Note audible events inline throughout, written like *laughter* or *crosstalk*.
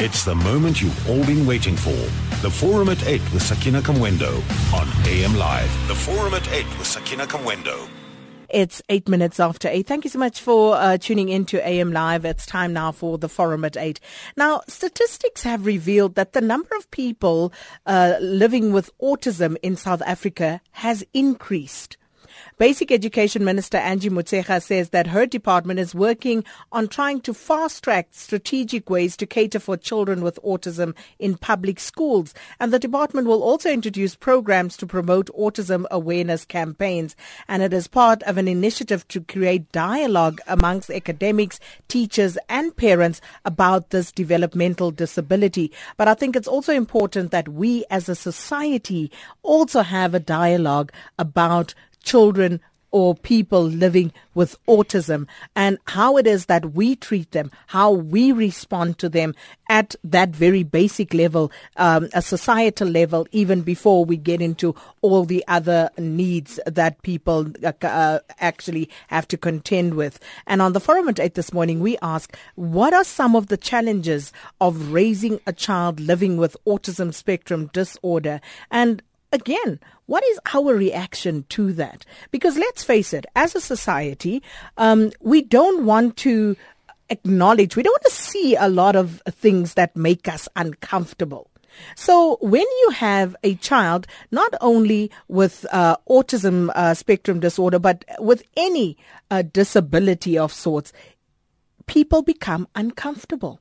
It's the moment you've all been waiting for. The Forum at 8 with Sakina Kamwendo on AM Live. The Forum at 8 with Sakina Kamwendo. It's eight minutes after eight. Thank you so much for uh, tuning in to AM Live. It's time now for the forum at eight. Now, statistics have revealed that the number of people uh, living with autism in South Africa has increased. Basic Education Minister Angie Motshekga says that her department is working on trying to fast track strategic ways to cater for children with autism in public schools. And the department will also introduce programs to promote autism awareness campaigns. And it is part of an initiative to create dialogue amongst academics, teachers, and parents about this developmental disability. But I think it's also important that we as a society also have a dialogue about children or people living with autism and how it is that we treat them, how we respond to them at that very basic level, um, a societal level, even before we get into all the other needs that people uh, uh actually have to contend with. And on the forum at 8 this morning, we ask, what are some of the challenges of raising a child living with autism spectrum disorder? And again, what is our reaction to that? Because let's face it, as a society, um, we don't want to acknowledge, we don't want to see a lot of things that make us uncomfortable. So when you have a child, not only with uh, autism uh, spectrum disorder, but with any uh, disability of sorts, people become uncomfortable.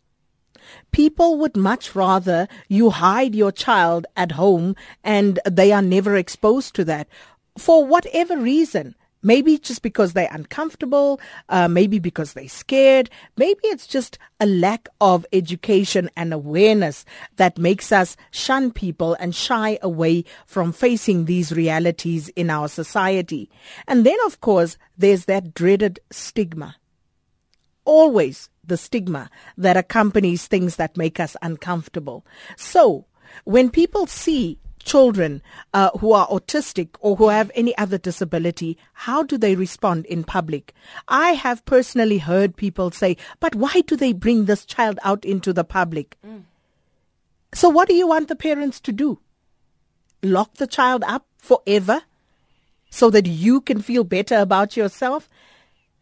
People would much rather you hide your child at home and they are never exposed to that for whatever reason. Maybe just because they're uncomfortable, uh, maybe because they're scared, maybe it's just a lack of education and awareness that makes us shun people and shy away from facing these realities in our society. And then, of course, there's that dreaded stigma. Always the stigma that accompanies things that make us uncomfortable. So when people see children uh, who are autistic or who have any other disability, how do they respond in public? I have personally heard people say, but why do they bring this child out into the public? Mm. So what do you want the parents to do? Lock the child up forever so that you can feel better about yourself?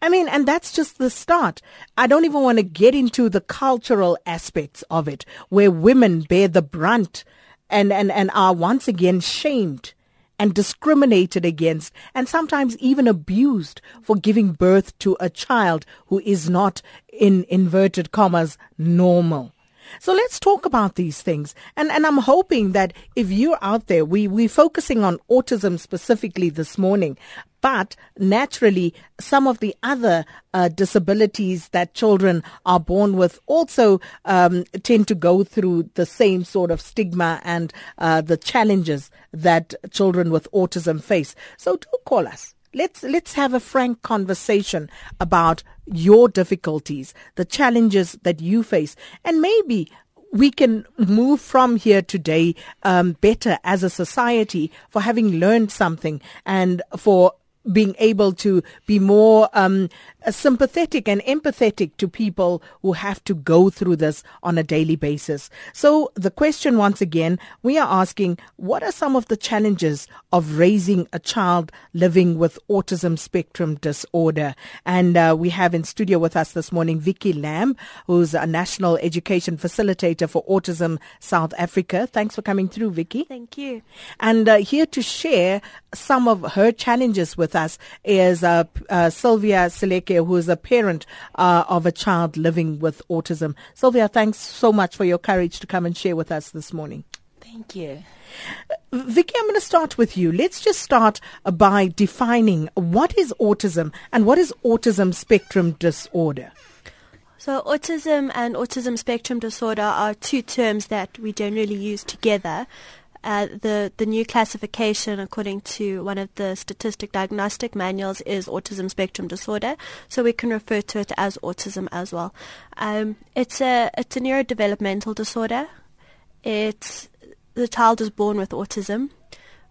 I mean, and that's just the start. I don't even want to get into the cultural aspects of it, where women bear the brunt and, and, and are once again shamed and discriminated against and sometimes even abused for giving birth to a child who is not in inverted commas normal. So let's talk about these things. And, and I'm hoping that if you're out there, we, we're focusing on autism specifically this morning, but naturally, some of the other uh, disabilities that children are born with also um, tend to go through the same sort of stigma and uh, the challenges that children with autism face. So do call us. Let's let's have a frank conversation about your difficulties, the challenges that you face, and maybe we can move from here today um, better as a society for having learned something and for being able to be more um, sympathetic and empathetic to people who have to go through this on a daily basis. So the question once again, we are asking, what are some of the challenges of raising a child living with autism spectrum disorder? And uh, we have in studio with us this morning Vicky Lamb, who's a national education facilitator for Autism South Africa. Thanks for coming through, Vicky. Thank you. And uh, here to share some of her challenges with us is uh, uh Sylvia Seleke who is a parent uh, of a child living with autism. Sylvia, thanks so much for your courage to come and share with us this morning. Thank you. Vicky, I'm going to start with you. Let's just start by defining what is autism and what is autism spectrum disorder. So, autism and autism spectrum disorder are two terms that we generally use together. Uh, the the new classification, according to one of the statistic diagnostic manuals, is autism spectrum disorder. So we can refer to it as autism as well. Um, it's a it's a neurodevelopmental disorder. It's the child is born with autism.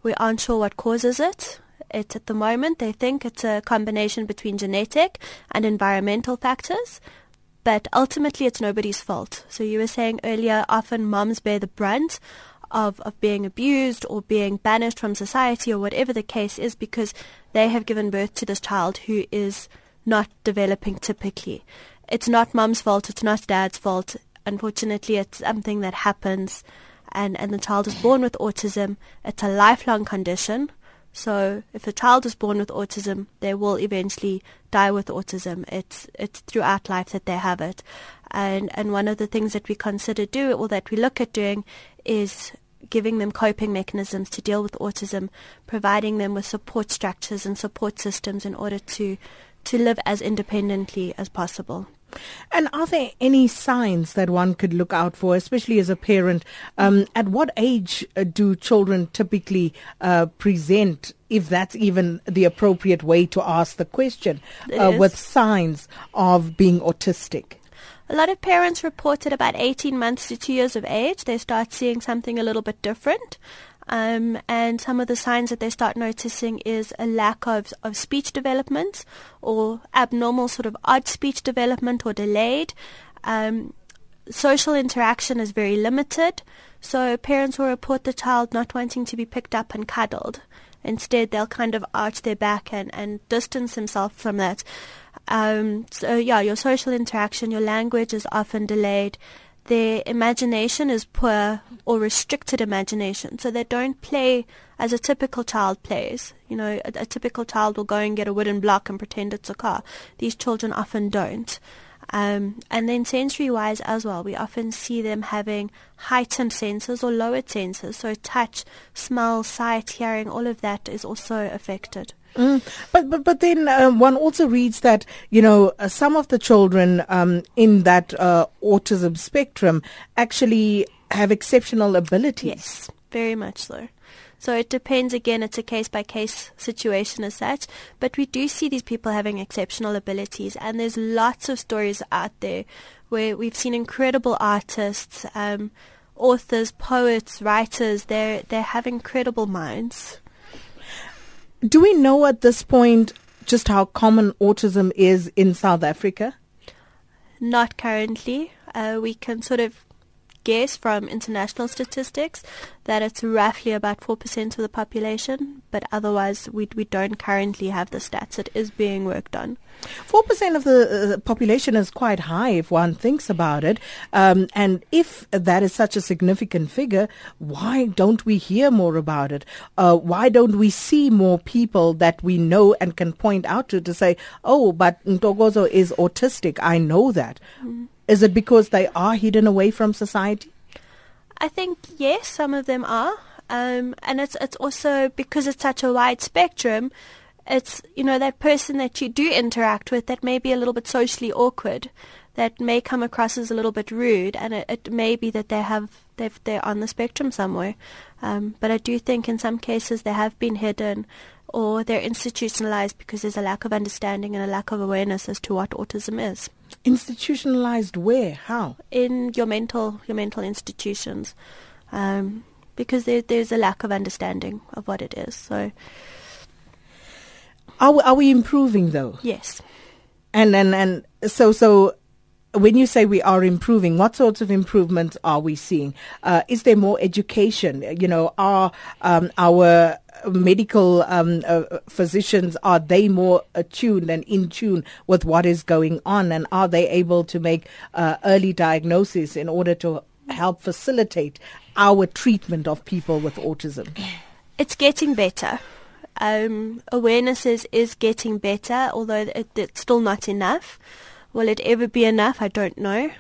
We aren't sure what causes it. It's at the moment they think it's a combination between genetic and environmental factors. but ultimately it's nobody's fault. So you were saying earlier, often moms bear the brunt of, of being abused or being banished from society or whatever the case is because they have given birth to this child who is not developing typically. It's not mom's fault, it's not dad's fault. Unfortunately, it's something that happens and, and the child is born with autism. It's a lifelong condition. So if a child is born with autism, they will eventually die with autism. It's it's throughout life that they have it. And and one of the things that we consider do or that we look at doing is giving them coping mechanisms to deal with autism, providing them with support structures and support systems in order to to live as independently as possible. And are there any signs that one could look out for, especially as a parent? Um, at what age uh, do children typically uh, present, if that's even the appropriate way to ask the question, uh, with signs of being autistic? A lot of parents report at about 18 months to two years of age, they start seeing something a little bit different. Um, and some of the signs that they start noticing is a lack of, of speech development or abnormal sort of odd speech development or delayed. Um, social interaction is very limited. So parents will report the child not wanting to be picked up and cuddled. Instead, they'll kind of arch their back and, and distance themselves from that. Um, so yeah, your social interaction, your language is often delayed their imagination is poor or restricted imagination. So they don't play as a typical child plays. You know, a, a, typical child will go and get a wooden block and pretend it's a car. These children often don't. Um, and then sensory wise as well, we often see them having heightened senses or lowered senses. So touch, smell, sight, hearing, all of that is also affected. Mm. But, but but then um, one also reads that you know uh, some of the children um, in that uh, autism spectrum actually have exceptional abilities. Yes, very much so. So it depends again, it's a case by case situation as such. But we do see these people having exceptional abilities, and there's lots of stories out there where we've seen incredible artists, um, authors, poets, writers, they they have incredible minds. Do we know at this point just how common autism is in South Africa? Not currently. Uh, we can sort of guess from international statistics that it's roughly about 4% of the population, but otherwise we, we don't currently have the stats. It is being worked on. 4% of the uh, population is quite high if one thinks about it. Um, and if that is such a significant figure, why don't we hear more about it? Uh, why don't we see more people that we know and can point out to to say, oh, but Ntokozo is autistic. I know that. Mm. Is it because they are hidden away from society? I think yes, some of them are, um, and it's it's also because it's such a wide spectrum. It's you know that person that you do interact with that may be a little bit socially awkward, that may come across as a little bit rude, and it, it may be that they have they they're on the spectrum somewhere. Um, but I do think in some cases they have been hidden or they're institutionalized because there's a lack of understanding and a lack of awareness as to what autism is. Institutionalized where? How? In your mental your mental institutions, um, because there, there's a lack of understanding of what it is. So, are we, are we improving though? Yes. And and and so so when you say we are improving, what sorts of improvements are we seeing? Uh, is there more education? You know, are um, our medical um, uh, physicians are they more attuned and in tune with what is going on, and are they able to make uh, early diagnosis in order to help facilitate our treatment of people with autism? It's getting better. Um, awareness is, is getting better, although it, it's still not enough. Will it ever be enough? I don't know.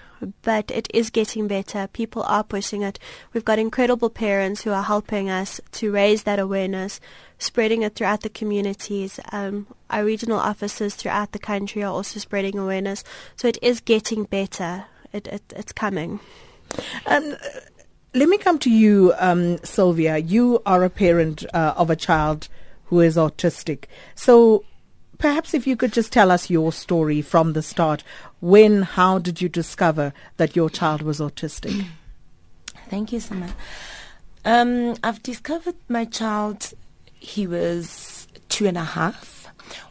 But it is getting better. People are pushing it. We've got incredible parents who are helping us to raise that awareness, spreading it throughout the communities. Um, our regional offices throughout the country are also spreading awareness. So it is getting better. It, it, it's coming. Um, let me come to you, um, Sylvia. You are a parent uh, of a child who is autistic. So Perhaps if you could just tell us your story from the start. When, how did you discover that your child was autistic? *clears throat* Thank you so much. Um, I've discovered my child, he was two and a half.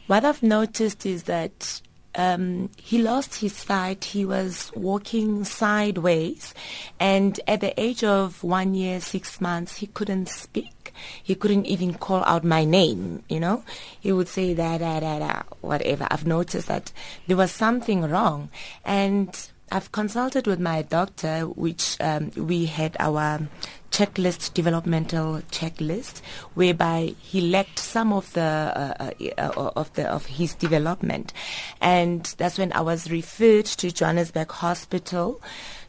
What I've noticed is that um, he lost his sight. He was walking sideways, and at the age of one year six months, he couldn't speak. He couldn't even call out my name. You know, he would say da da da da whatever. I've noticed that there was something wrong, and I've consulted with my doctor, which um, we had our checklist, developmental checklist, whereby he lacked some of the uh, uh, uh, of the of his development, and that's when I was referred to Johannesburg Hospital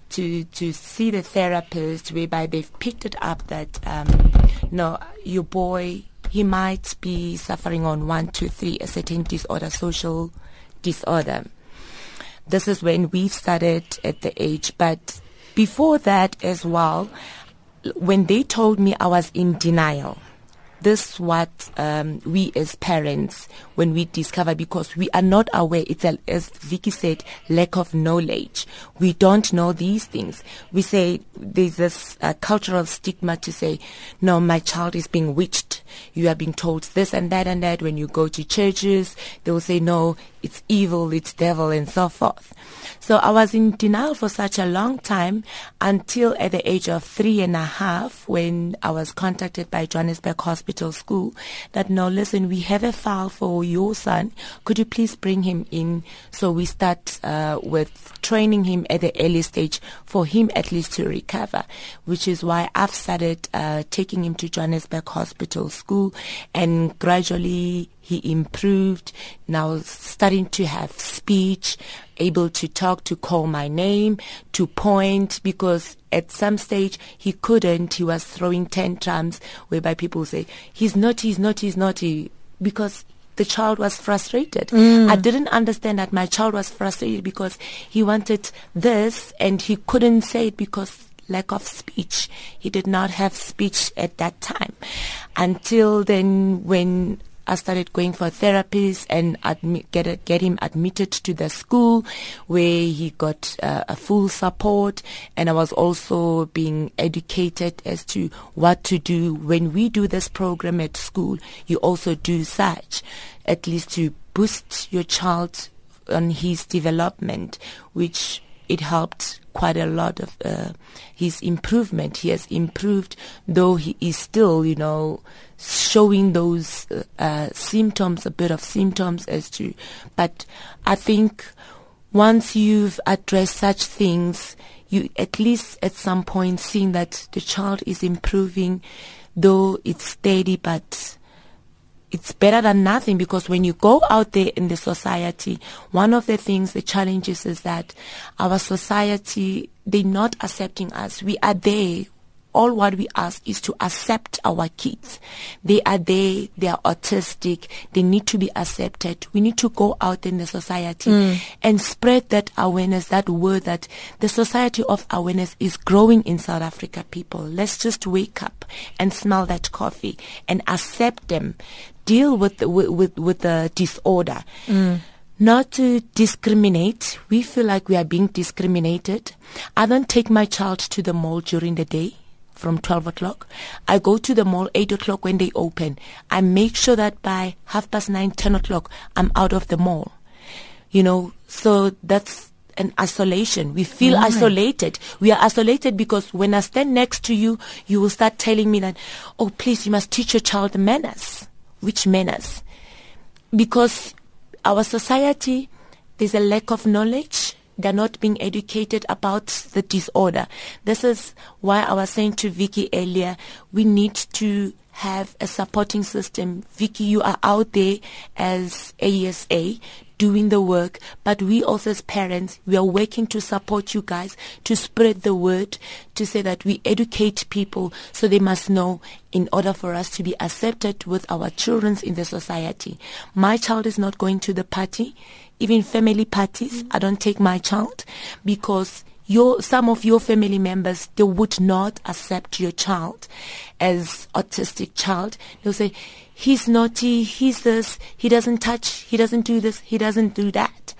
to to see the therapist, whereby they've picked it up that um, no, your boy he might be suffering on one, two, three, a certain disorder, social disorder. This is when we started at the age, but before that as well, when they told me I was in denial, this what um, we as parents when we discover because we are not aware it's a, as Vicky said lack of knowledge. We don't know these things. We say there's this uh, cultural stigma to say no my child is being witched. You are being told this and that and that when you go to churches. They will say no it's evil it's devil and so forth. So I was in denial for such a long time until at the age of three and a half when I was contacted by Johannesburg Hospital School that no, listen, we have a file for your son. Could you please bring him in? So we start uh, with training him at the early stage for him at least to recover, which is why I've started uh, taking him to Johannesburg Hospital School and gradually he improved, now starting to have speech, able to talk, to call my name, to point, because at some stage he couldn't. He was throwing tantrums whereby people say, he's naughty, he's naughty, he's naughty, because the child was frustrated. Mm. I didn't understand that my child was frustrated because he wanted this and he couldn't say it because lack of speech. He did not have speech at that time. Until then, when I started going for therapies and admit, get a, get him admitted to the school where he got uh, a full support. And I was also being educated as to what to do when we do this program at school. You also do such at least to boost your child on his development which it helped quite a lot of uh, his improvement. He has improved, though he is still, you know, showing those uh, uh, symptoms, a bit of symptoms as to. But I think once you've addressed such things, you at least at some point seeing that the child is improving, though it's steady, but it's better than nothing because when you go out there in the society, one of the things, the challenges is that our society, they're not accepting us. We are there all what we ask is to accept our kids. They are there, they are autistic, they need to be accepted. We need to go out in the society mm. and spread that awareness, that word that the society of awareness is growing in South Africa people. Let's just wake up and smell that coffee and accept them. Deal with the, with, with, the disorder. Mm not to discriminate. We feel like we are being discriminated. I don't take my child to the mall during the day from 12 o'clock. I go to the mall 8 o'clock when they open. I make sure that by half past 9, 10 o'clock, I'm out of the mall. You know, so that's an isolation. We feel right. isolated. We are isolated because when I stand next to you, you will start telling me that, oh, please, you must teach your child manners. Which manners? Because our society, there's a lack of knowledge they're not being educated about the disorder. This is why I was saying to Vicky earlier, we need to have a supporting system. Vicky, you are out there as ASA doing the work, but we also as parents, we are working to support you guys to spread the word, to say that we educate people so they must know in order for us to be accepted with our children in the society. My child is not going to the party even family parties. I don't take my child because your some of your family members they would not accept your child as autistic child. They'll say he's naughty, he's this, he doesn't touch, he doesn't do this, he doesn't do that.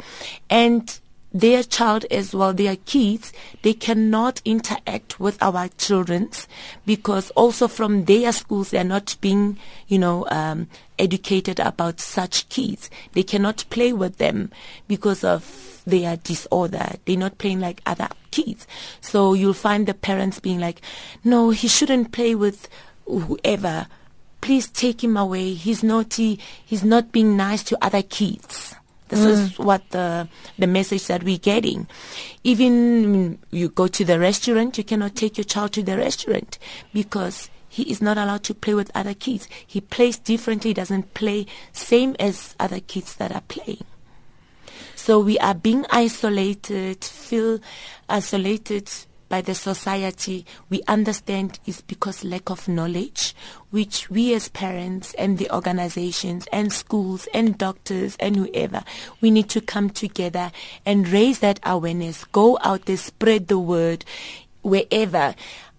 And their child as well, their kids, they cannot interact with our children's because also from their schools they're not being, you know, um, educated about such kids. They cannot play with them because of their disorder. They're not playing like other kids. So you'll find the parents being like, no, he shouldn't play with whoever. Please take him away. He's naughty. He's not being nice to other kids. This mm. is what the the message that we're getting. Even you go to the restaurant, you cannot take your child to the restaurant because he is not allowed to play with other kids. He plays differently, doesn't play same as other kids that are playing. So we are being isolated, feel isolated by the society, we understand is because lack of knowledge, which we as parents and the organizations and schools and doctors and whoever, we need to come together and raise that awareness, go out there, spread the word wherever.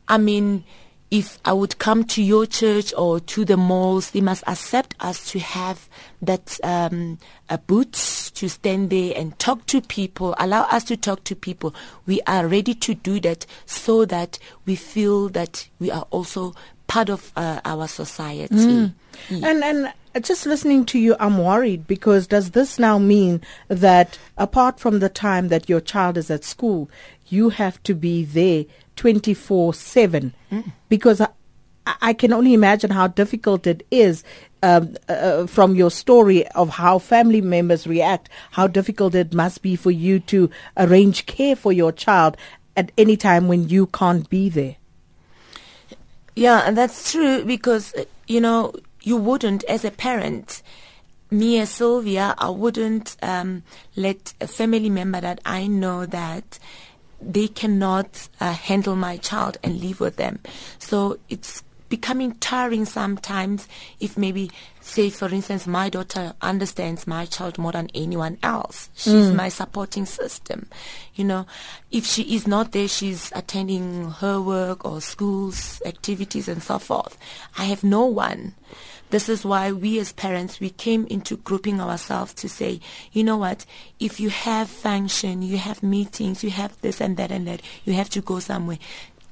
I mean, if I would come to your church or to the malls, they must accept us to have that um, a booth to stand there and talk to people, allow us to talk to people. We are ready to do that so that we feel that we are also part of uh, our society. Mm. And and just listening to you, I'm worried because does this now mean that apart from the time that your child is at school, you have to be there 24 7 mm. because I, I, can only imagine how difficult it is um, uh, uh, from your story of how family members react, how difficult it must be for you to arrange care for your child at any time when you can't be there. Yeah, and that's true because, you know, you wouldn't, as a parent, me as Sylvia, I wouldn't um, let a family member that I know that they cannot uh, handle my child and live with them. So it's becoming tiring sometimes if maybe say for instance my daughter understands my child more than anyone else she's mm. my supporting system you know if she is not there she's attending her work or school's activities and so forth i have no one this is why we as parents, we came into grouping ourselves to say, you know what, if you have function, you have meetings, you have this and that and that, you have to go somewhere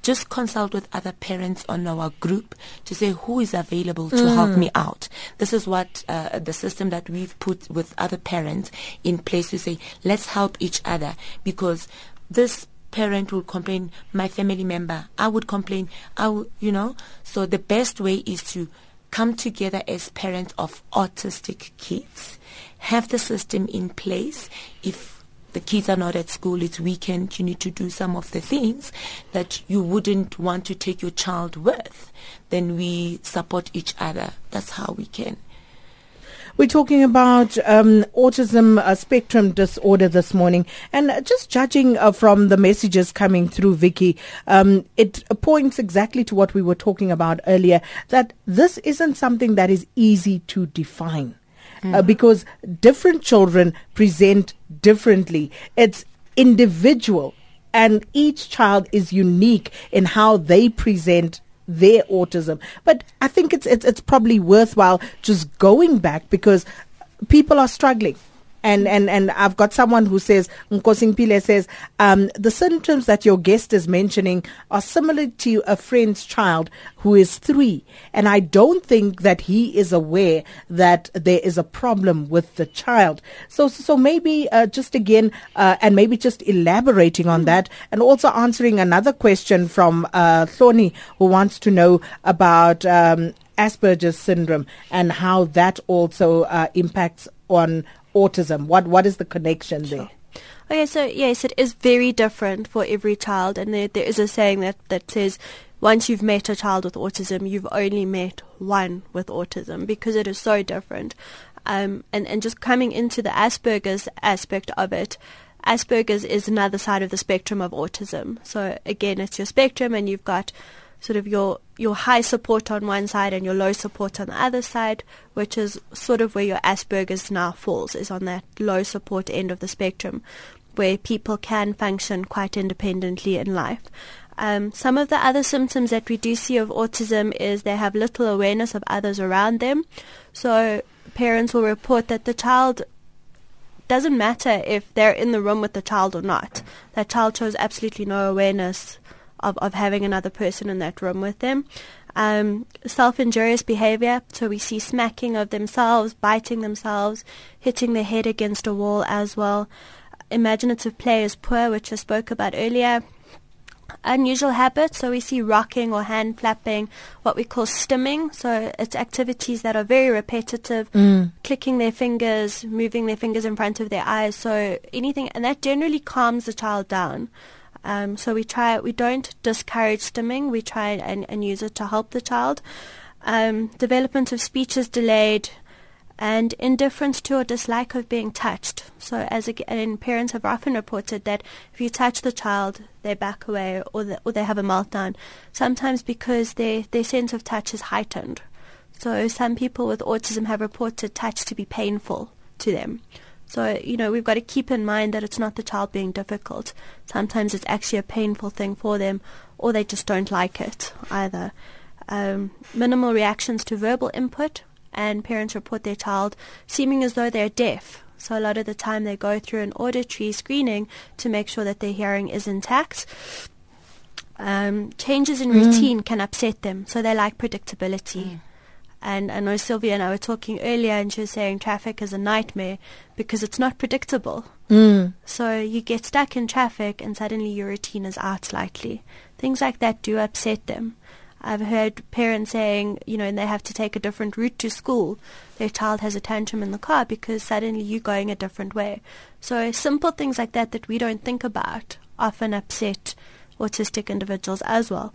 just consult with other parents on our group to say who is available to mm. help me out. This is what uh, the system that we've put with other parents in place to say, let's help each other because this parent will complain, my family member, I would complain, I would, you know. So the best way is to come together as parents of autistic kids, have the system in place. If the kids are not at school, it's weekend, you need to do some of the things that you wouldn't want to take your child with. Then we support each other. That's how we can. We're talking about um, autism uh, spectrum disorder this morning, and just judging uh, from the messages coming through, Vicky, um, it points exactly to what we were talking about earlier. That this isn't something that is easy to define. Mm. Uh, because different children present differently. It's individual and each child is unique in how they present their autism. But I think it's, it's, it's probably worthwhile just going back because people are struggling and and and I've got someone who says Nkosingpile says um, the symptoms that your guest is mentioning are similar to a friend's child who is three, and I don't think that he is aware that there is a problem with the child. So so maybe uh, just again uh, and maybe just elaborating on that, and also answering another question from uh, Thorny who wants to know about. Um, Asperger's syndrome and how that also uh, impacts on autism? What what is the connection there? Okay, so yes, it is very different for every child, and there, there is a saying that, that says once you've met a child with autism, you've only met one with autism because it is so different. Um, and, and just coming into the Asperger's aspect of it, Asperger's is another side of the spectrum of autism. So again, it's your spectrum, and you've got sort of your your high support on one side and your low support on the other side, which is sort of where your Asperger's now falls, is on that low support end of the spectrum, where people can function quite independently in life. Um, some of the other symptoms that we do see of autism is they have little awareness of others around them. So parents will report that the child doesn't matter if they're in the room with the child or not. That child shows absolutely no awareness of, of having another person in that room with them. Um, self-injurious behavior, so we see smacking of themselves, biting themselves, hitting their head against a wall as well. Imaginative play is poor, which I spoke about earlier unusual habits. So we see rocking or hand flapping, what we call stimming. So it's activities that are very repetitive, mm. clicking their fingers, moving their fingers in front of their eyes. So anything, and that generally calms the child down. Um, so we try, we don't discourage stimming. We try and, and use it to help the child. Um, development of speech is delayed and indifference to or dislike of being touched. So, as and parents have often reported that if you touch the child, they back away or, the, or they have a meltdown, sometimes because their, their sense of touch is heightened. So, some people with autism have reported touch to be painful to them. So, you know, we've got to keep in mind that it's not the child being difficult. Sometimes it's actually a painful thing for them, or they just don't like it either. Um, minimal reactions to verbal input, and parents report their child seeming as though they're deaf. So a lot of the time they go through an auditory screening to make sure that their hearing is intact. Um, changes in mm. routine can upset them, so they like predictability. Mm. And I know Sylvia and I were talking earlier, and she was saying traffic is a nightmare because it's not predictable. Mm. So you get stuck in traffic, and suddenly your routine is out slightly. Things like that do upset them. I've heard parents saying, you know, and they have to take a different route to school. Their child has a tantrum in the car because suddenly you're going a different way. So simple things like that that we don't think about often upset autistic individuals as well.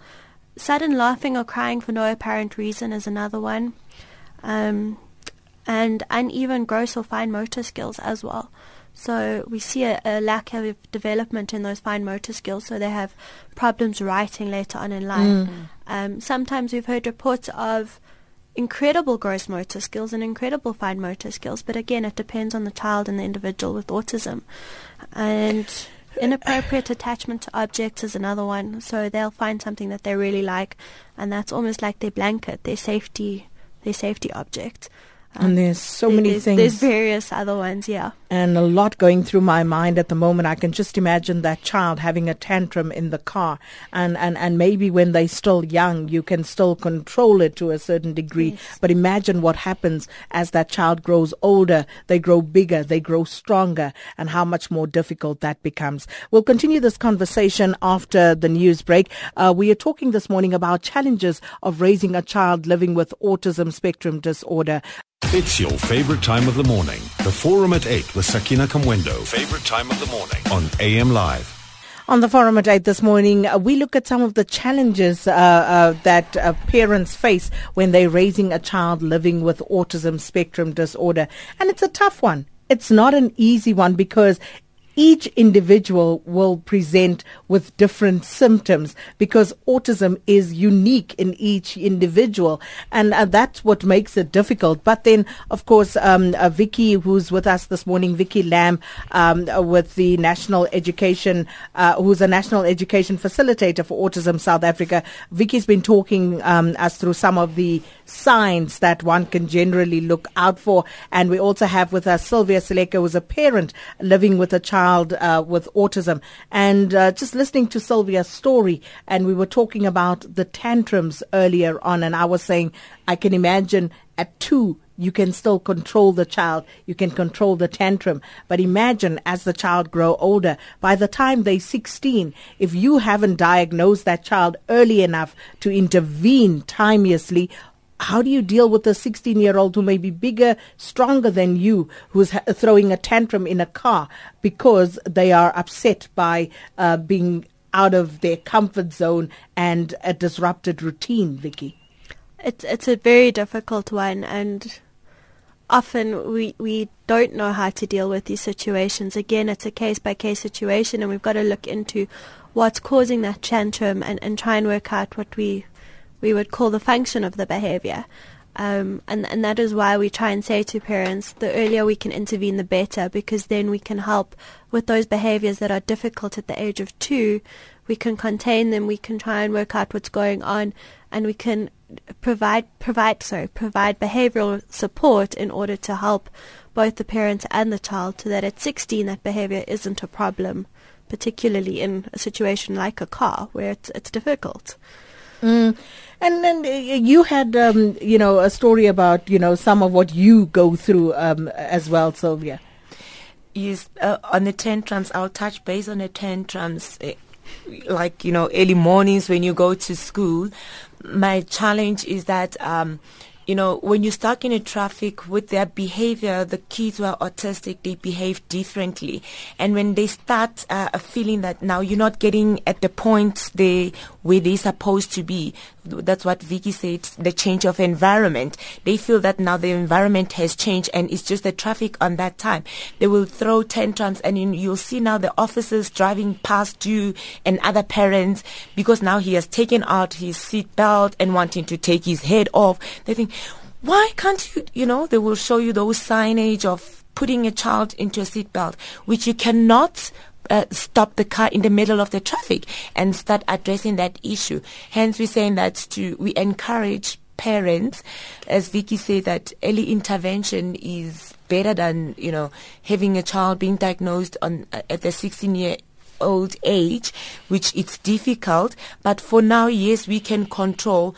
Sudden laughing or crying for no apparent reason is another one. Um, and uneven gross or fine motor skills as well. So we see a, a, lack of development in those fine motor skills, so they have problems writing later on in life. Mm. Um, sometimes we've heard reports of incredible gross motor skills and incredible fine motor skills, but again, it depends on the child and the individual with autism. And inappropriate attachment to objects is another one. So they'll find something that they really like, and that's almost like their blanket, their safety, their safety object. Um, and there's so many there's, things. There's various other ones, yeah. And a lot going through my mind at the moment. I can just imagine that child having a tantrum in the car. And, and, and maybe when they're still young, you can still control it to a certain degree. Yes. But imagine what happens as that child grows older. They grow bigger, they grow stronger, and how much more difficult that becomes. We'll continue this conversation after the news break. Uh, we are talking this morning about challenges of raising a child living with autism spectrum disorder. It's your favorite time of the morning. The Forum at 8 with Sakina Kamwendo. Favorite time of the morning on AM Live. On the forum at 8 this morning, uh, we look at some of the challenges uh, uh, that uh, parents face when they're raising a child living with autism spectrum disorder. And it's a tough one. It's not an easy one because each individual will present with different symptoms because autism is unique in each individual. And uh, that's what makes it difficult. But then, of course, um, uh, Vicky, who's with us this morning, Vicky Lamb, um, uh, with the National Education, uh, who's a National Education Facilitator for Autism South Africa. Vicky's been talking um, us through some of the signs that one can generally look out for. And we also have with us Sylvia Seleke, who's a parent living with a child uh, with autism. And uh, just listening to Sylvia's story, and we were talking about the tantrums earlier on, and I was saying, I can imagine at two, you can still control the child. You can control the tantrum. But imagine as the child grow older, by the time they're 16, if you haven't diagnosed that child early enough to intervene timeously, how do you deal with a 16 year old who may be bigger, stronger than you, who's ha- throwing a tantrum in a car because they are upset by uh, being out of their comfort zone and a disrupted routine, Vicky? It's it's a very difficult one, and often we we don't know how to deal with these situations. Again, it's a case by case situation, and we've got to look into what's causing that tantrum and, and try and work out what we we would call the function of the behavior. Um, and, and that is why we try and say to parents, the earlier we can intervene, the better, because then we can help with those behaviors that are difficult at the age of two. We can contain them, we can try and work out what's going on, and we can provide provide sorry provide behavioral support in order to help both the parents and the child so that at 16 that behavior isn't a problem particularly in a situation like a car where it's it's difficult Mm. And then uh, you had, um, you know, a story about, you know, some of what you go through um, as well, Sylvia. Yes, uh, on the tantrums, I'll touch base on the tantrums. Uh, like you know, early mornings when you go to school, my challenge is that um, you know, when you're stuck in a traffic with their behavior, the kids who are autistic, they behave differently. And when they start uh, feeling that now you're not getting at the point they, where they're supposed to be, that's what Vicky said, the change of environment. They feel that now the environment has changed and it's just the traffic on that time. They will throw tantrums and you'll see now the officers driving past you and other parents because now he has taken out his seat belt and wanting to take his head off. They think, why can't you, you know, they will show you those signage of putting a child into a seatbelt, which you cannot uh, stop the car in the middle of the traffic and start addressing that issue. Hence, we're saying that to we encourage parents, as Vicky said, that early intervention is better than you know having a child being diagnosed on uh, at the 16 year old age, which it's difficult. But for now, yes, we can control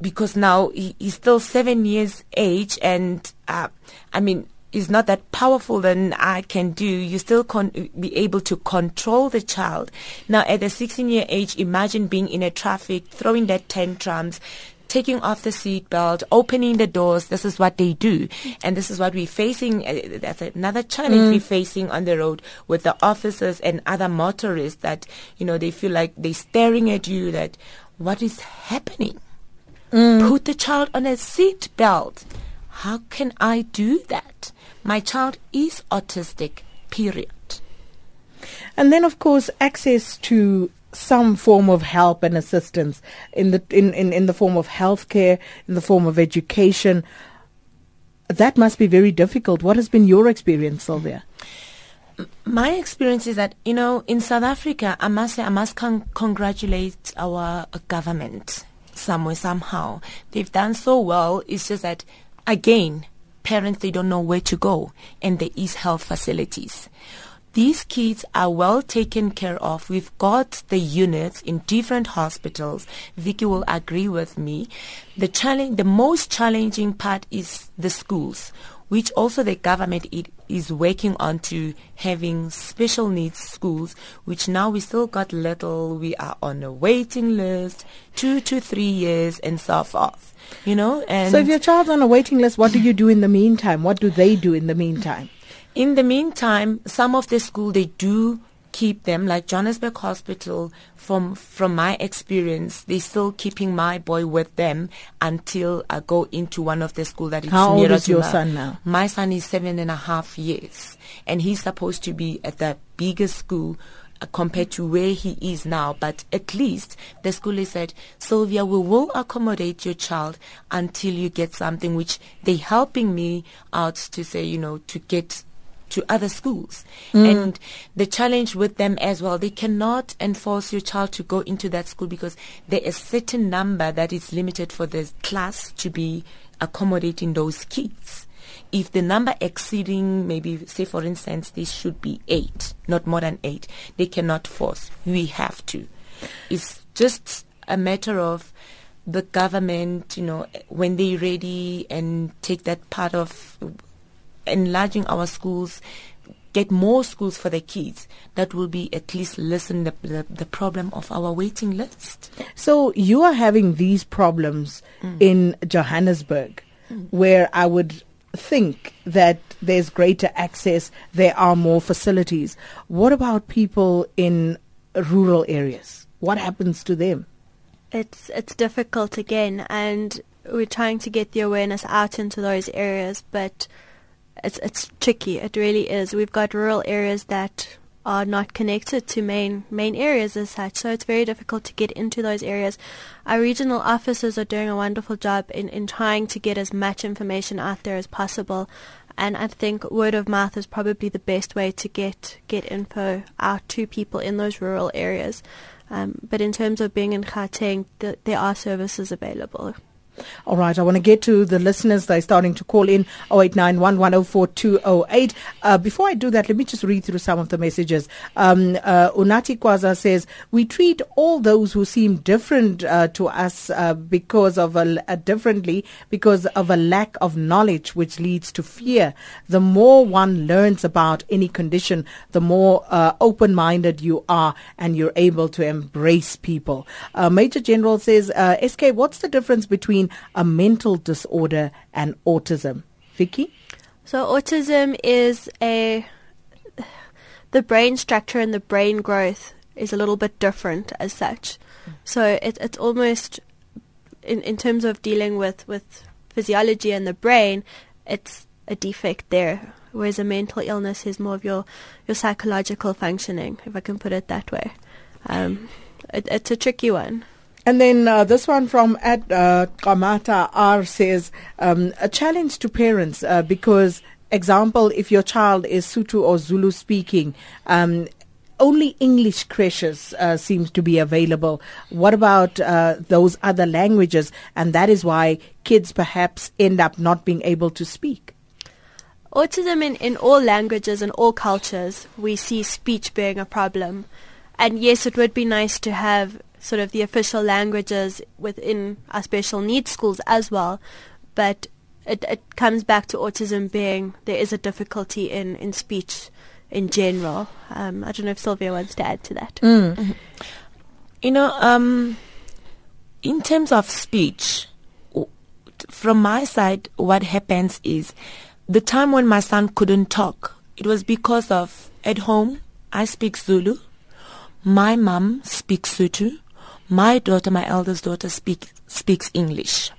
because now he, he's still seven years age, and uh, I mean is not that powerful than I can do, you still con- be able to control the child. Now, at the 16 year age, imagine being in a traffic, throwing that tantrums, taking off the seatbelt, opening the doors. This is what they do. And this is what we're facing. Uh, that's another challenge mm. we're facing on the road with the officers and other motorists that, you know, they feel like they're staring at you that what is happening? Mm. Put the child on a seatbelt. How can I do that? My child is autistic, period. And then, of course, access to some form of help and assistance in the in, in, in the form of healthcare, in the form of education. That must be very difficult. What has been your experience, Sylvia? My experience is that you know in South Africa, I must say I must con- congratulate our government somewhere somehow. They've done so well. It's just that again, parents they don't know where to go, and there is health facilities. These kids are well taken care of. We've got the units in different hospitals. Vicky will agree with me. The challenge, the most challenging part is the schools, which also the government is working on to having special needs schools, which now we still got little. We are on a waiting list, two to three years and so forth. You know, and so if your child's on a waiting list, what do you do in the meantime? What do they do in the meantime? In the meantime, some of the school they do keep them like Johannesburg Hospital from from my experience they're still keeping my boy with them until I go into one of the school that is How old is your son now? My son is seven and a half years and he's supposed to be at the biggest school uh, compared to where he is now. But at least the school has said, Sylvia, we will accommodate your child until you get something which they're helping me out to say, you know, to get to other schools. Mm. And the challenge with them as well, they cannot enforce your child to go into that school because there is a certain number that is limited for the class to be accommodating those kids if the number exceeding maybe say for instance this should be eight not more than eight they cannot force we have to it's just a matter of the government you know when they're ready and take that part of enlarging our schools get more schools for the kids that will be at least lessen the, the, the, problem of our waiting list. So you are having these problems mm. in Johannesburg mm. where I would think that there's greater access, there are more facilities. What about people in rural areas? What happens to them? It's it's difficult again and we're trying to get the awareness out into those areas but it's it's tricky. It really is. We've got rural areas that are not connected to main main areas as such, so it's very difficult to get into those areas. Our regional officers are doing a wonderful job in, in trying to get as much information out there as possible. And I think word of mouth is probably the best way to get get info out to people in those rural areas. Um, but in terms of being in Gauteng, th- there are services available. All right, I want to get to the listeners. They're starting to call in 0891104208. Uh, before I do that, let me just read through some of the messages. Um, uh, Unati Kwaza says, We treat all those who seem different uh, to us uh, because of a, a differently because of a lack of knowledge, which leads to fear. The more one learns about any condition, the more uh, open minded you are and you're able to embrace people. Uh, Major General says, uh, SK, what's the difference between a mental disorder and autism? Vicky? So autism is a the brain structure and the brain growth is a little bit different as such. So it, it's almost in in terms of dealing with with physiology and the brain, it's a defect there. Whereas a mental illness is more of your your psychological functioning, if I can put it that way. Um, it, it's a tricky one. And then uh, this one from at uh, Kamata R says um, a challenge to parents uh, because, example, if your child is Sotho or Zulu speaking, um, only English creches uh, seems to be available. What about uh, those other languages? And that is why kids perhaps end up not being able to speak. Autism in, in all languages and all cultures, we see speech being a problem. And yes, it would be nice to have sort of the official languages within our special needs schools as well. But it, it comes back to autism being there is a difficulty in, in speech in general. Um, I don't know if Sylvia wants to add to that. Mm. You know, um, in terms of speech, from my side, what happens is the time when my son couldn't talk, it was because of at home I speak Zulu, my mom speaks Sotho, my daughter, my eldest daughter, speak, speaks English.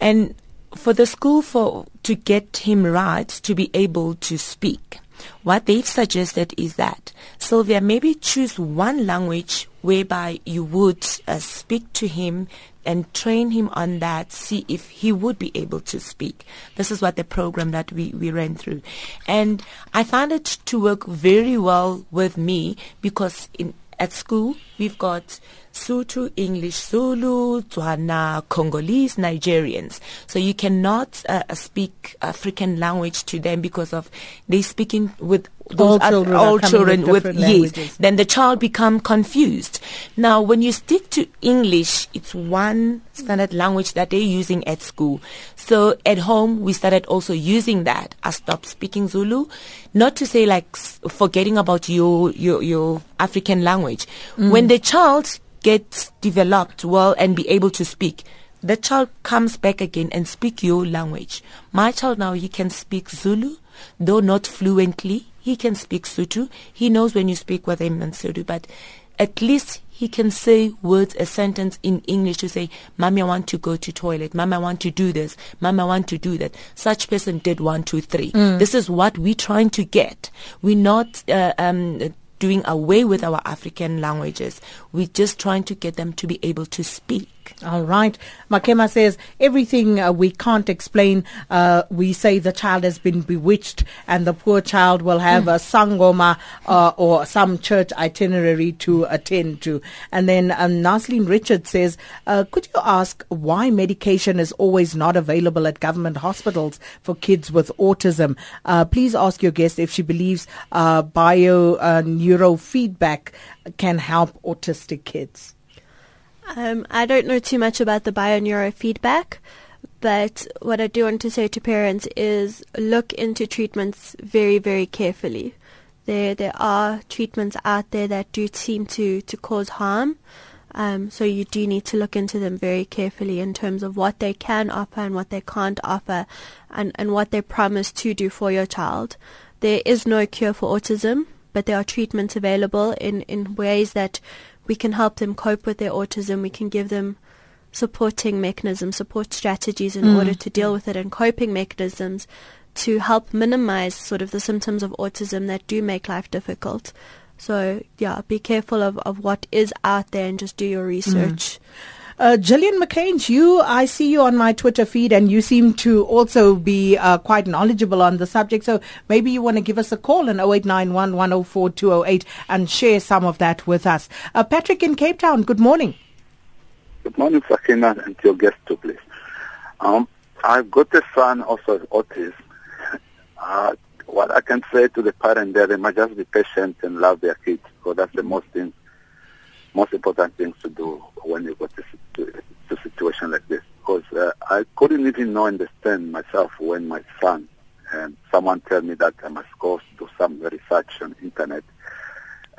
And for the school for to get him right to be able to speak, what they've suggested is that Sylvia maybe choose one language whereby you would uh, speak to him and train him on that, see if he would be able to speak. This is what the program that we, we ran through. And I found it to work very well with me because in, at school we've got Sotho, English, Zulu, Tswana, Congolese, Nigerians. So you cannot uh, speak African language to them because of they speaking with those all children, all children with, with yes. Then the child become confused. Now, when you stick to English, it's one standard language that they're using at school. So at home, we started also using that. I stopped speaking Zulu, not to say like forgetting about your your your African language. Mm. When the child gets developed well and be able to speak, the child comes back again and speak your language. My child now, he can speak Zulu, though not fluently. He can speak Sotho. He knows when you speak with him in Sotho, but at least he can say words, a sentence in English to say, Mommy, I want to go to toilet. Mommy, I want to do this. Mommy, I want to do that. Such person did one, two, three. Mm. This is what we're trying to get. We're not, uh, um, doing away with our African languages. We're just trying to get them to be able to speak. All right. Makema says everything uh, we can't explain. Uh, we say the child has been bewitched, and the poor child will have mm. a sangoma uh, or some church itinerary to attend to. And then um, Naslin Richard says, uh, could you ask why medication is always not available at government hospitals for kids with autism? Uh, please ask your guest if she believes uh, bio neurofeedback can help autistic kids. Um, I don't know too much about the bioneurofeedback, but what I do want to say to parents is look into treatments very, very carefully. There, there are treatments out there that do seem to, to cause harm. Um, so you do need to look into them very carefully in terms of what they can offer and what they can't offer and, and what they promise to do for your child. There is no cure for autism, but there are treatments available in, in ways that we can help them cope with their autism. We can give them supporting mechanisms, support strategies in mm. order to deal with it, and coping mechanisms to help minimize sort of the symptoms of autism that do make life difficult. So, yeah, be careful of, of what is out there and just do your research. Mm. Uh, Gillian McCain, you, I see you on my Twitter feed and you seem to also be uh, quite knowledgeable on the subject. So maybe you want to give us a call on 0891 104 208 and share some of that with us. Uh, Patrick in Cape Town, good morning. Good morning, Sakina, and your guest too, please. Um, I've got a son also with autism. Uh, what I can say to the parent there, they must just be patient and love their kids. So that's the most thing, most important things to do when you got to a situation like this. Because uh, I couldn't even know understand myself when my son and someone tell me that I must go do some research on internet,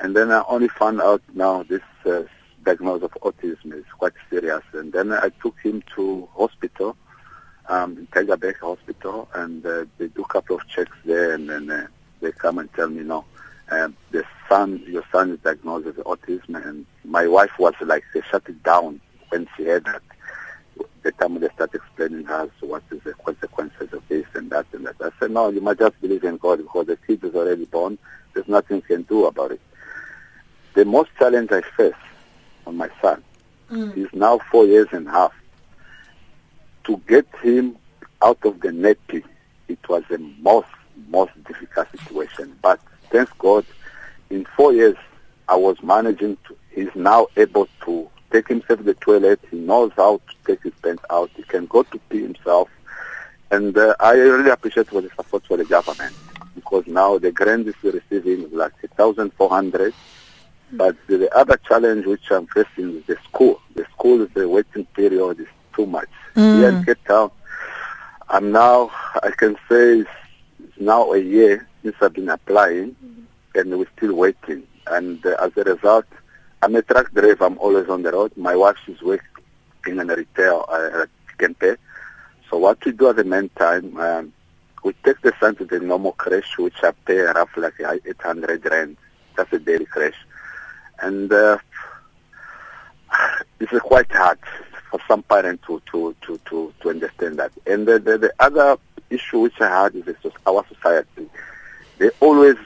and then I only found out now this uh, diagnosis of autism is quite serious. And then I took him to hospital um, in Tygerberg Hospital, and uh, they do a couple of checks there, and then uh, they come and tell me, no, um, the son, your son is diagnosed with autism, and my wife was like, they shut it down when she heard that. The time they start explaining us what is the consequences of this and that and that. I said, no, you must just believe in God because the kid is already born. There's nothing you can do about it. The most challenge I face on my son, mm. he's now four years and a half to get him out of the nappy, it was the most, most difficult situation. But thanks God, in four years, I was managing to, he's now able to take himself to the toilet. He knows how to take his pants out. He can go to pee himself. And uh, I really appreciate for the support for the government because now the grant is receiving is like 1,400. But the other challenge which I'm facing is the school. The school, the waiting period is too much. Mm. Here in Cape Town, I'm now, I can say it's, it's now a year I've been applying, and we're still waiting. And uh, as a result, I'm a truck driver. I'm always on the road. My wife is working in a retail uh, pay. So what we do at the meantime, um, we take the son to the normal crash, which I pay roughly like 800 rand. That's a daily crash. And uh, *sighs* it's quite hard for some parents to, to, to, to, to understand that. And the, the, the other issue which I had is our society. They always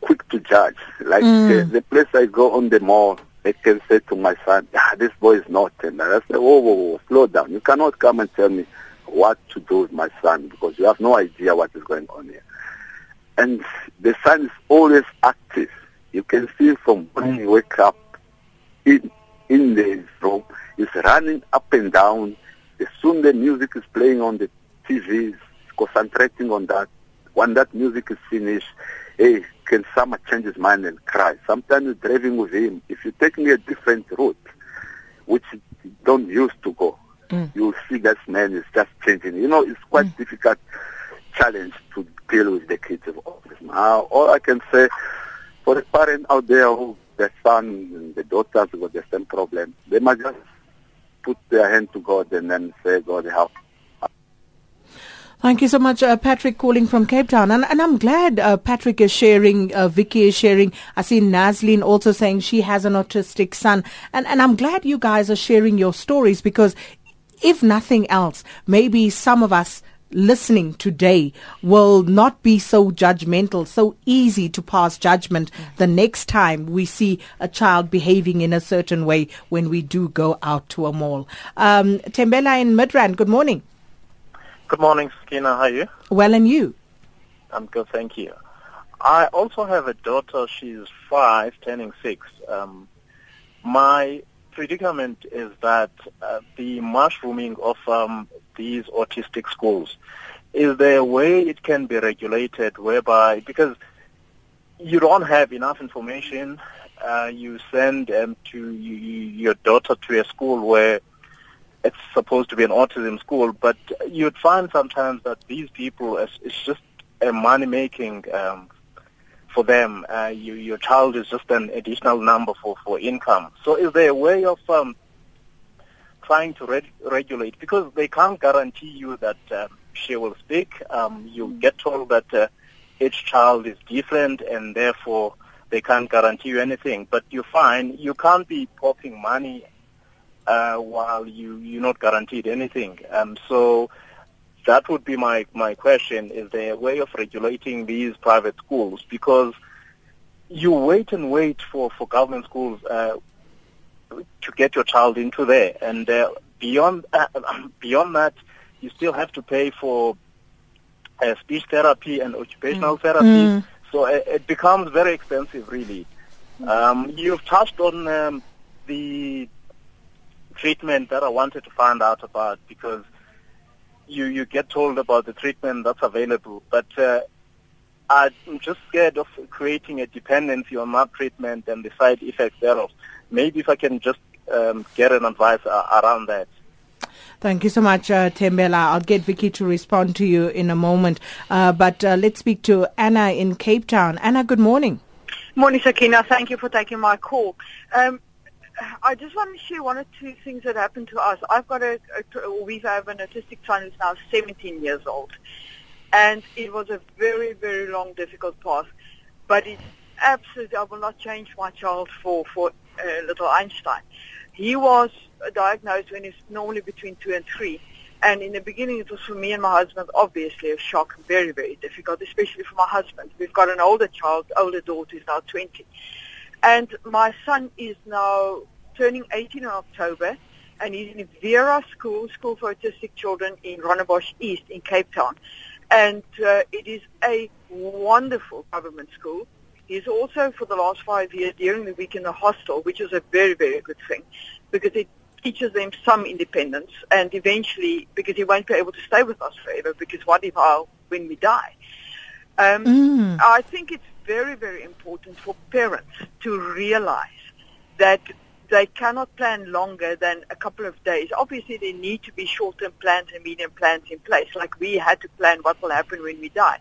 quick to judge. Like mm. the, the place I go on the mall, they can say to my son, ah, this boy is not. And I say, whoa, whoa, whoa, slow down. You cannot come and tell me what to do with my son because you have no idea what is going on here. And the son is always active. You can see from when he wake up in, in the room, is running up and down. As soon the music is playing on the TV, concentrating on that. When that music is finished, hey, can someone change his mind and cry? Sometimes you're driving with him. If you take me a different route, which you don't used to go, mm. you see that man is just changing. You know, it's quite mm. difficult challenge to deal with the kids of autism. Uh, all I can say for the parent out there who the son and the daughters got the same problem, they must just put their hand to God and then say, God help. Thank you so much, uh, Patrick, calling from Cape Town. And, and I'm glad uh, Patrick is sharing, uh, Vicky is sharing. I see Naslin also saying she has an autistic son. And, and I'm glad you guys are sharing your stories because if nothing else, maybe some of us listening today will not be so judgmental, so easy to pass judgment the next time we see a child behaving in a certain way when we do go out to a mall. Um, Tembela in Midrand, good morning. Good morning, Sakina. How are you? Well, and you? I'm good, thank you. I also have a daughter. She's five, turning six. Um, my predicament is that uh, the mushrooming of um, these autistic schools, is there a way it can be regulated whereby, because you don't have enough information, uh, you send um, to you, your daughter to a school where it's supposed to be an autism school, but you'd find sometimes that these people, it's, it's just a money-making um, for them. Uh, you, your child is just an additional number for, for income. So is there a way of um, trying to re- regulate? Because they can't guarantee you that um, she will speak. Um, you get told that uh, each child is different and therefore they can't guarantee you anything. But you find you can't be popping money uh, while you, you're not guaranteed anything. Um, so that would be my, my question. Is there a way of regulating these private schools? Because you wait and wait for, for government schools. Uh, to get your child into there. And uh, beyond uh, beyond that, you still have to pay for uh, speech therapy and occupational mm. therapy. Mm. So it, it, becomes very expensive, really. Um, you've touched on um, the treatment that I wanted to find out about because you you get told about the treatment that's available, but uh, I'm just scared of creating a dependency on that treatment and the side effects thereof. Maybe if I can just um, get an advice uh, around that. Thank you so much, uh, Tembela. I'll get Vicky to respond to you in a moment. Uh, but uh, let's speak to Anna in Cape Town. Anna, good morning. Morning, Sakina. Thank you for taking my call. Um, I just want to share one or two things that happened to us. I've got a, a we have an autistic son who's now 17 years old, and it was a very, very long, difficult path. But it's absolutely, I will not change my child for for uh, little Einstein. He was diagnosed when he's normally between two and three. And in the beginning, it was for me and my husband obviously a shock, very, very difficult, especially for my husband. We've got an older child, older daughter who's now 20. And my son is now turning 18 in October, and he's in Vera School, School for Autistic Children in Rondebosch East in Cape Town. And uh, it is a wonderful government school. He's also, for the last five years, during the week in the hostel, which is a very, very good thing, because it teaches them some independence, and eventually, because he won't be able to stay with us forever, because what if I'll, when we die? Um, mm. I think it's very, very important for parents to realize that they cannot plan longer than a couple of days. Obviously, there need to be short-term plans and medium plans in place, like we had to plan what will happen when we die.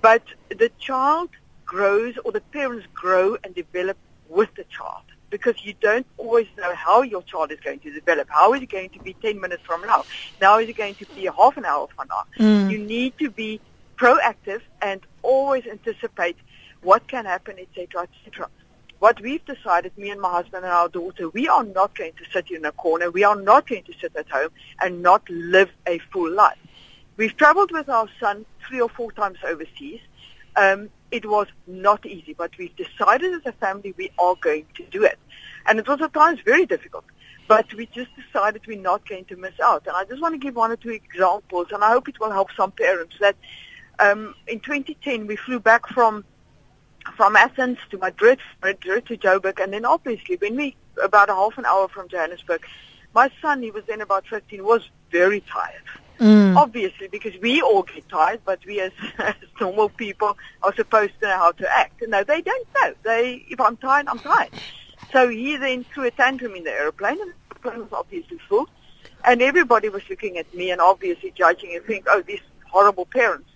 But the child grows, or the parents grow and develop with the child because you don't always know how your child is going to develop. How is it going to be 10 minutes from now? Now is it going to be half an hour from now? Mm. You need to be proactive and always anticipate what can happen, etc., etc. What we've decided, me and my husband and our daughter, we are not going to sit in a corner. We are not going to sit at home and not live a full life. We've traveled with our son three or four times overseas. Um, it was not easy, but we've decided as a family we are going to do it. And it was at times very difficult, but we just decided we're not going to miss out. And I just want to give one or two examples, and I hope it will help some parents that um, in 2010 we flew back from from Athens to Madrid, Madrid to Joburg, and then obviously when we about a half an hour from Johannesburg, my son, he was then about 15, was very tired. Mm. Obviously, because we all get tired, but we as, *laughs* as normal people are supposed to know how to act. No, they don't know. They, if I'm tired, I'm tired. So he then threw a tantrum in the airplane, and the plane was obviously full, and everybody was looking at me and obviously judging and thinking, oh, these horrible parents.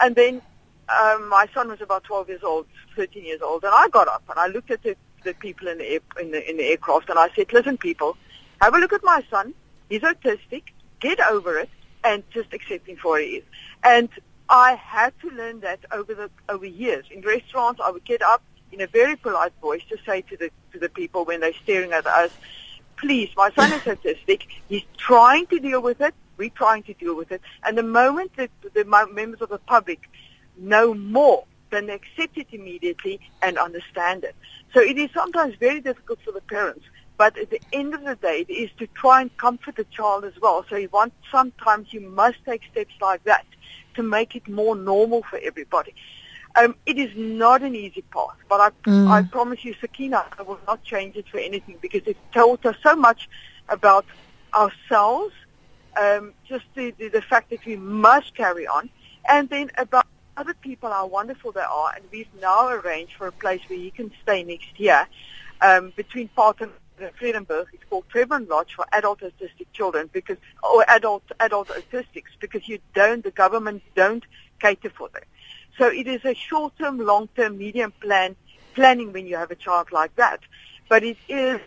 And then um, my son was about 12 years old, 13 years old, and I got up and I looked at the, the people in the, air, in, the, in the aircraft and I said, listen, people, have a look at my son. He's autistic. Get over it and just accept him for what he is. And I had to learn that over the over years. In restaurants, I would get up in a very polite voice to say to the to the people when they're staring at us, "Please, my son is *laughs* autistic. He's trying to deal with it. We're trying to deal with it. And the moment that the members of the public know more, than they accept it immediately and understand it. So it is sometimes very difficult for the parents but at the end of the day, it is to try and comfort the child as well. So you want, sometimes you must take steps like that to make it more normal for everybody. Um, it is not an easy path, but I, mm. I promise you, Sakina, I will not change it for anything because it taught us so much about ourselves, um, just the, the, the fact that we must carry on, and then about other people, how wonderful they are, and we've now arranged for a place where he can stay next year um, between Part and Vredenburg is called Trevor Lodge for adult autistic children because, or adult, adult autistics because you don't, the government don't cater for them. So it is a short-term, long-term, medium plan, planning when you have a child like that. But it is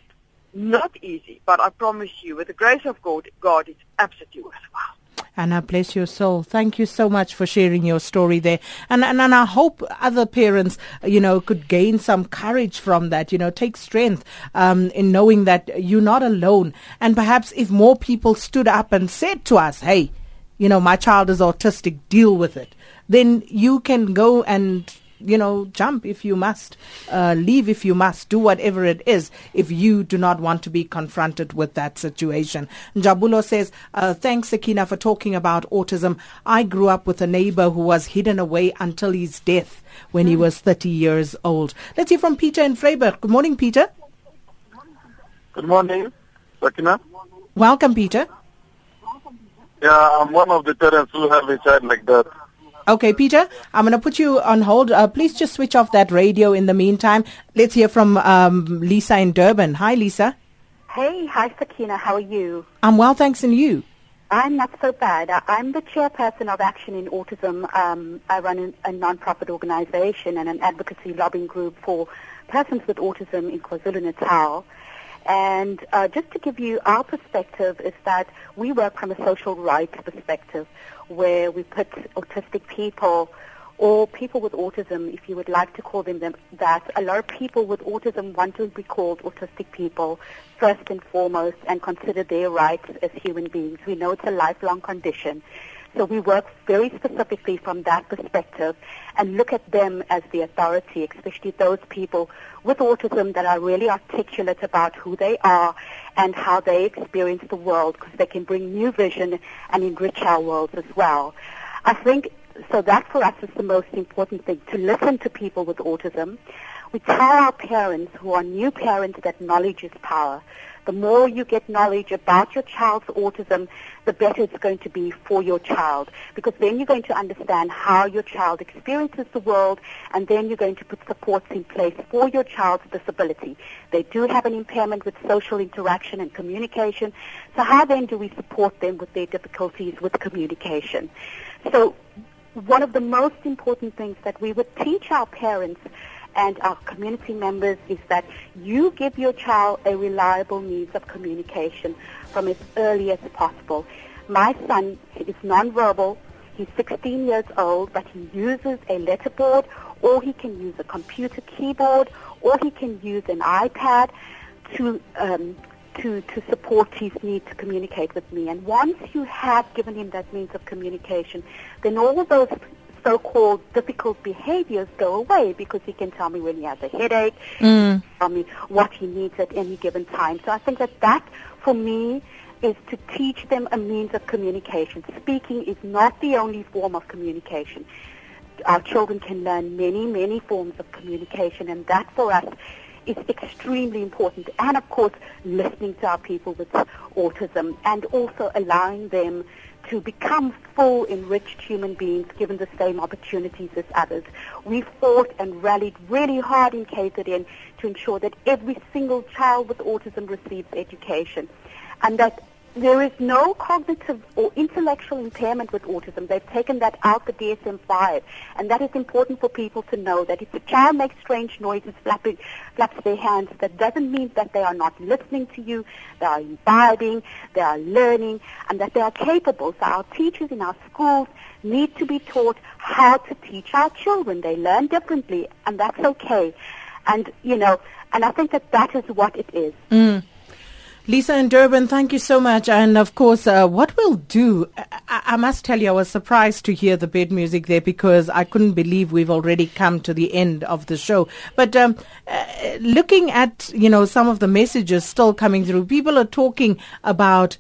not easy, but I promise you, with the grace of God, God it's absolutely worthwhile. Anna, bless your soul. Thank you so much for sharing your story there. And, and, and I hope other parents, you know, could gain some courage from that, you know, take strength um, in knowing that you're not alone. And perhaps if more people stood up and said to us, hey, you know, my child is autistic, deal with it, then you can go and you know, jump if you must, uh, leave if you must, do whatever it is if you do not want to be confronted with that situation. Jabulo says, uh, thanks, Sakina, for talking about autism. I grew up with a neighbor who was hidden away until his death when he was 30 years old. Let's hear from Peter in Vryburg. Good morning, Peter. Good morning, Sakina. Welcome, Peter. Yeah, I'm one of the parents who have a child like that. Okay, Peter, I'm going to put you on hold. Uh, please just switch off that radio in the meantime. Let's hear from um, Lisa in Durban. Hi, Lisa. Hey, hi, Sakina. How are you? I'm well, thanks, and you? I'm not so bad. I'm the chairperson of Action in Autism. Um, I run an, a non-profit organization and an advocacy lobbying group for persons with autism in KwaZulu-Natal. And uh, just to give you our perspective is that we work from a social rights perspective where we put autistic people or people with autism, if you would like to call them, that, a lot of people with autism want to be called autistic people first and foremost and consider their rights as human beings. We know it's a lifelong condition. So we work very specifically from that perspective and look at them as the authority, especially those people with autism that are really articulate about who they are and how they experience the world because they can bring new vision and enrich our worlds as well. I think so that for us is the most important thing, to listen to people with autism. We tell our parents who are new parents that knowledge is power. The more you get knowledge about your child's autism, the better it's going to be for your child. Because then you're going to understand how your child experiences the world, and then you're going to put supports in place for your child's disability. They do have an impairment with social interaction and communication. So how then do we support them with their difficulties with communication? So one of the most important things that we would teach our parents and our community members is that you give your child a reliable means of communication from as early as possible. My son is nonverbal. He's 16 years old, but he uses a letterboard, or he can use a computer keyboard, or he can use an iPad to um, to, to support his need to communicate with me. And once you have given him that means of communication, then all of those so-called difficult behaviors go away because he can tell me when he has a headache, Mm. tell me what he needs at any given time. So I think that that, for me, is to teach them a means of communication. Speaking is not the only form of communication. Our children can learn many, many forms of communication, and that for us is extremely important. And of course, listening to our people with autism and also allowing them to become full, enriched human beings given the same opportunities as others. We fought and rallied really hard in KZN to ensure that every single child with autism receives education and that there is no cognitive or intellectual impairment with autism. They've taken that out the DSM-5, and that is important for people to know that if a child makes strange noises, flapping, flaps their hands, that doesn't mean that they are not listening to you. They are imbibing, they are learning, and that they are capable. So our teachers in our schools need to be taught how to teach our children. They learn differently, and that's okay. And you know, and I think that that is what it is. Mm. Lisa in Durban, thank you so much. And of course, uh, what we'll do, I, I must tell you, I was surprised to hear the bed music there because I couldn't believe we've already come to the end of the show. But um, uh, looking at, you know, some of the messages still coming through, people are talking about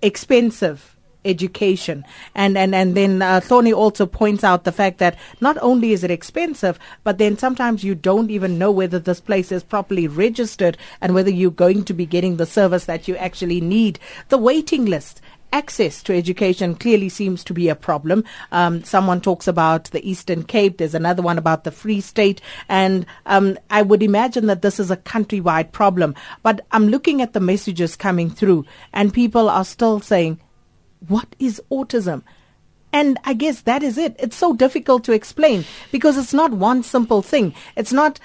expensive education. And, and, and then uh, Thorny also points out the fact that not only is it expensive, but then sometimes you don't even know whether this place is properly registered and whether you're going to be getting the service that you actually need. The waiting list. Access to education clearly seems to be a problem. Um, someone talks about the Eastern Cape. There's another one about the Free State. And um, I would imagine that this is a countrywide problem. But I'm looking at the messages coming through, and people are still saying, what is autism? And I guess that is it. It's so difficult to explain because it's not one simple thing. It's not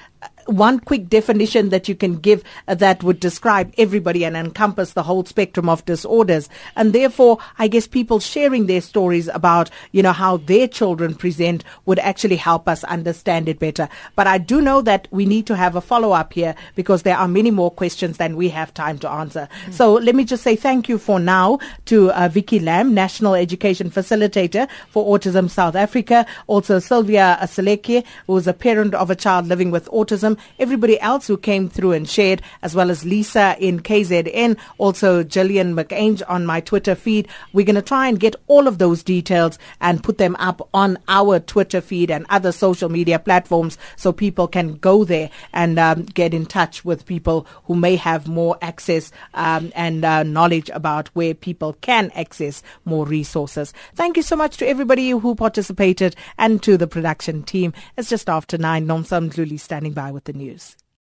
one quick definition that you can give uh, that would describe everybody and encompass the whole spectrum of disorders. And therefore, I guess people sharing their stories about, you know, how their children present would actually help us understand it better. But I do know that we need to have a follow up here because there are many more questions than we have time to answer. Mm-hmm. So let me just say thank you for now to uh, Vicky Lamb, National Education Facilitator for Autism South Africa. Also Sylvia Seleke, who is a parent of a child living with autism. Everybody else who came through and shared, as well as Lisa in KZN, also Jillian McAnge on my Twitter feed. We're going to try and get all of those details and put them up on our Twitter feed and other social media platforms so people can go there and um, get in touch with people who may have more access um, and uh, knowledge about where people can access more resources. Thank you so much to everybody who participated and to the production team. It's just after nine. Nomsa Mdluli standing by with the news.